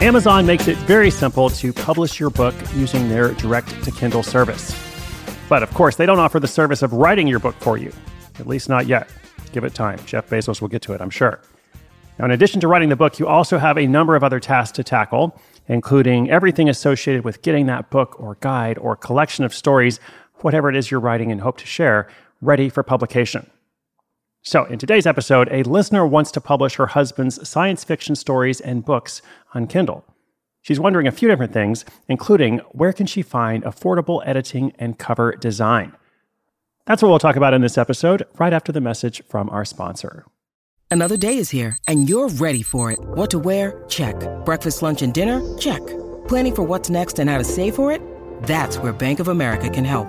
Amazon makes it very simple to publish your book using their direct to Kindle service. But of course, they don't offer the service of writing your book for you, at least not yet. Give it time. Jeff Bezos will get to it, I'm sure. Now, in addition to writing the book, you also have a number of other tasks to tackle, including everything associated with getting that book or guide or collection of stories, whatever it is you're writing and hope to share, ready for publication. So, in today's episode, a listener wants to publish her husband's science fiction stories and books on Kindle. She's wondering a few different things, including where can she find affordable editing and cover design? That's what we'll talk about in this episode, right after the message from our sponsor. Another day is here, and you're ready for it. What to wear? Check. Breakfast, lunch, and dinner? Check. Planning for what's next and how to save for it? That's where Bank of America can help.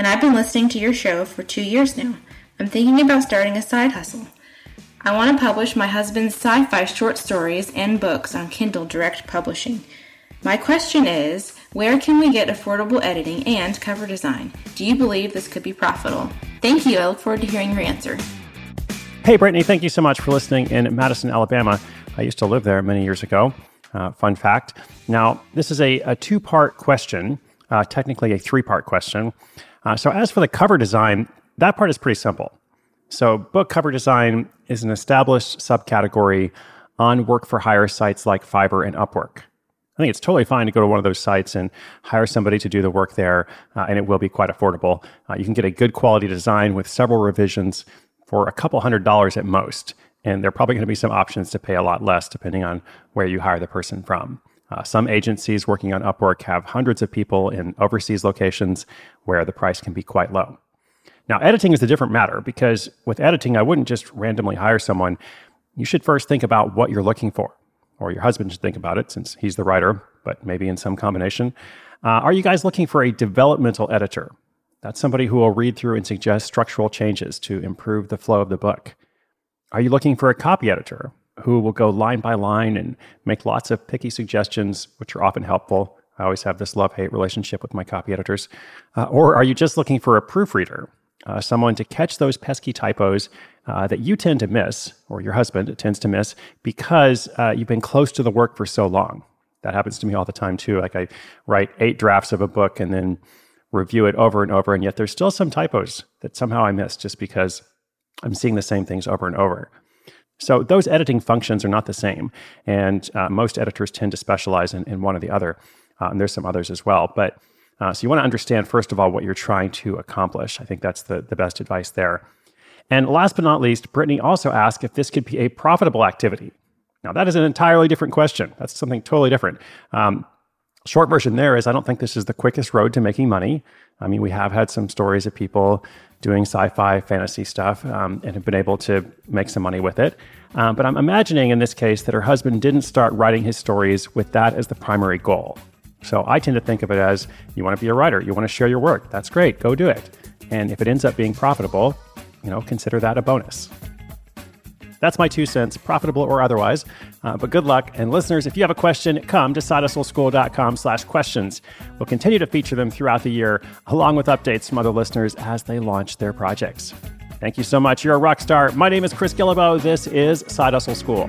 and I've been listening to your show for two years now. I'm thinking about starting a side hustle. I want to publish my husband's sci fi short stories and books on Kindle Direct Publishing. My question is where can we get affordable editing and cover design? Do you believe this could be profitable? Thank you. I look forward to hearing your answer. Hey, Brittany, thank you so much for listening in Madison, Alabama. I used to live there many years ago. Uh, fun fact. Now, this is a, a two part question, uh, technically a three part question. Uh, so, as for the cover design, that part is pretty simple. So, book cover design is an established subcategory on work for hire sites like Fiverr and Upwork. I think it's totally fine to go to one of those sites and hire somebody to do the work there, uh, and it will be quite affordable. Uh, you can get a good quality design with several revisions for a couple hundred dollars at most. And there are probably going to be some options to pay a lot less depending on where you hire the person from. Uh, some agencies working on Upwork have hundreds of people in overseas locations where the price can be quite low. Now, editing is a different matter because with editing, I wouldn't just randomly hire someone. You should first think about what you're looking for, or your husband should think about it since he's the writer, but maybe in some combination. Uh, are you guys looking for a developmental editor? That's somebody who will read through and suggest structural changes to improve the flow of the book. Are you looking for a copy editor? Who will go line by line and make lots of picky suggestions, which are often helpful. I always have this love hate relationship with my copy editors. Uh, or are you just looking for a proofreader, uh, someone to catch those pesky typos uh, that you tend to miss, or your husband tends to miss, because uh, you've been close to the work for so long? That happens to me all the time too. Like I write eight drafts of a book and then review it over and over, and yet there's still some typos that somehow I miss just because I'm seeing the same things over and over. So those editing functions are not the same, and uh, most editors tend to specialize in, in one or the other. Uh, and there's some others as well. But uh, so you want to understand first of all what you're trying to accomplish. I think that's the the best advice there. And last but not least, Brittany also asked if this could be a profitable activity. Now that is an entirely different question. That's something totally different. Um, Short version there is I don't think this is the quickest road to making money. I mean, we have had some stories of people doing sci-fi fantasy stuff um, and have been able to make some money with it. Um, but I'm imagining in this case that her husband didn't start writing his stories with that as the primary goal. So I tend to think of it as you want to be a writer, you want to share your work. That's great, go do it. And if it ends up being profitable, you know, consider that a bonus. That's my two cents, profitable or otherwise. Uh, but good luck. And listeners, if you have a question, come to sidehustleschool.com slash questions. We'll continue to feature them throughout the year, along with updates from other listeners as they launch their projects. Thank you so much. You're a rock star. My name is Chris Guillebeau. This is Side Hustle School.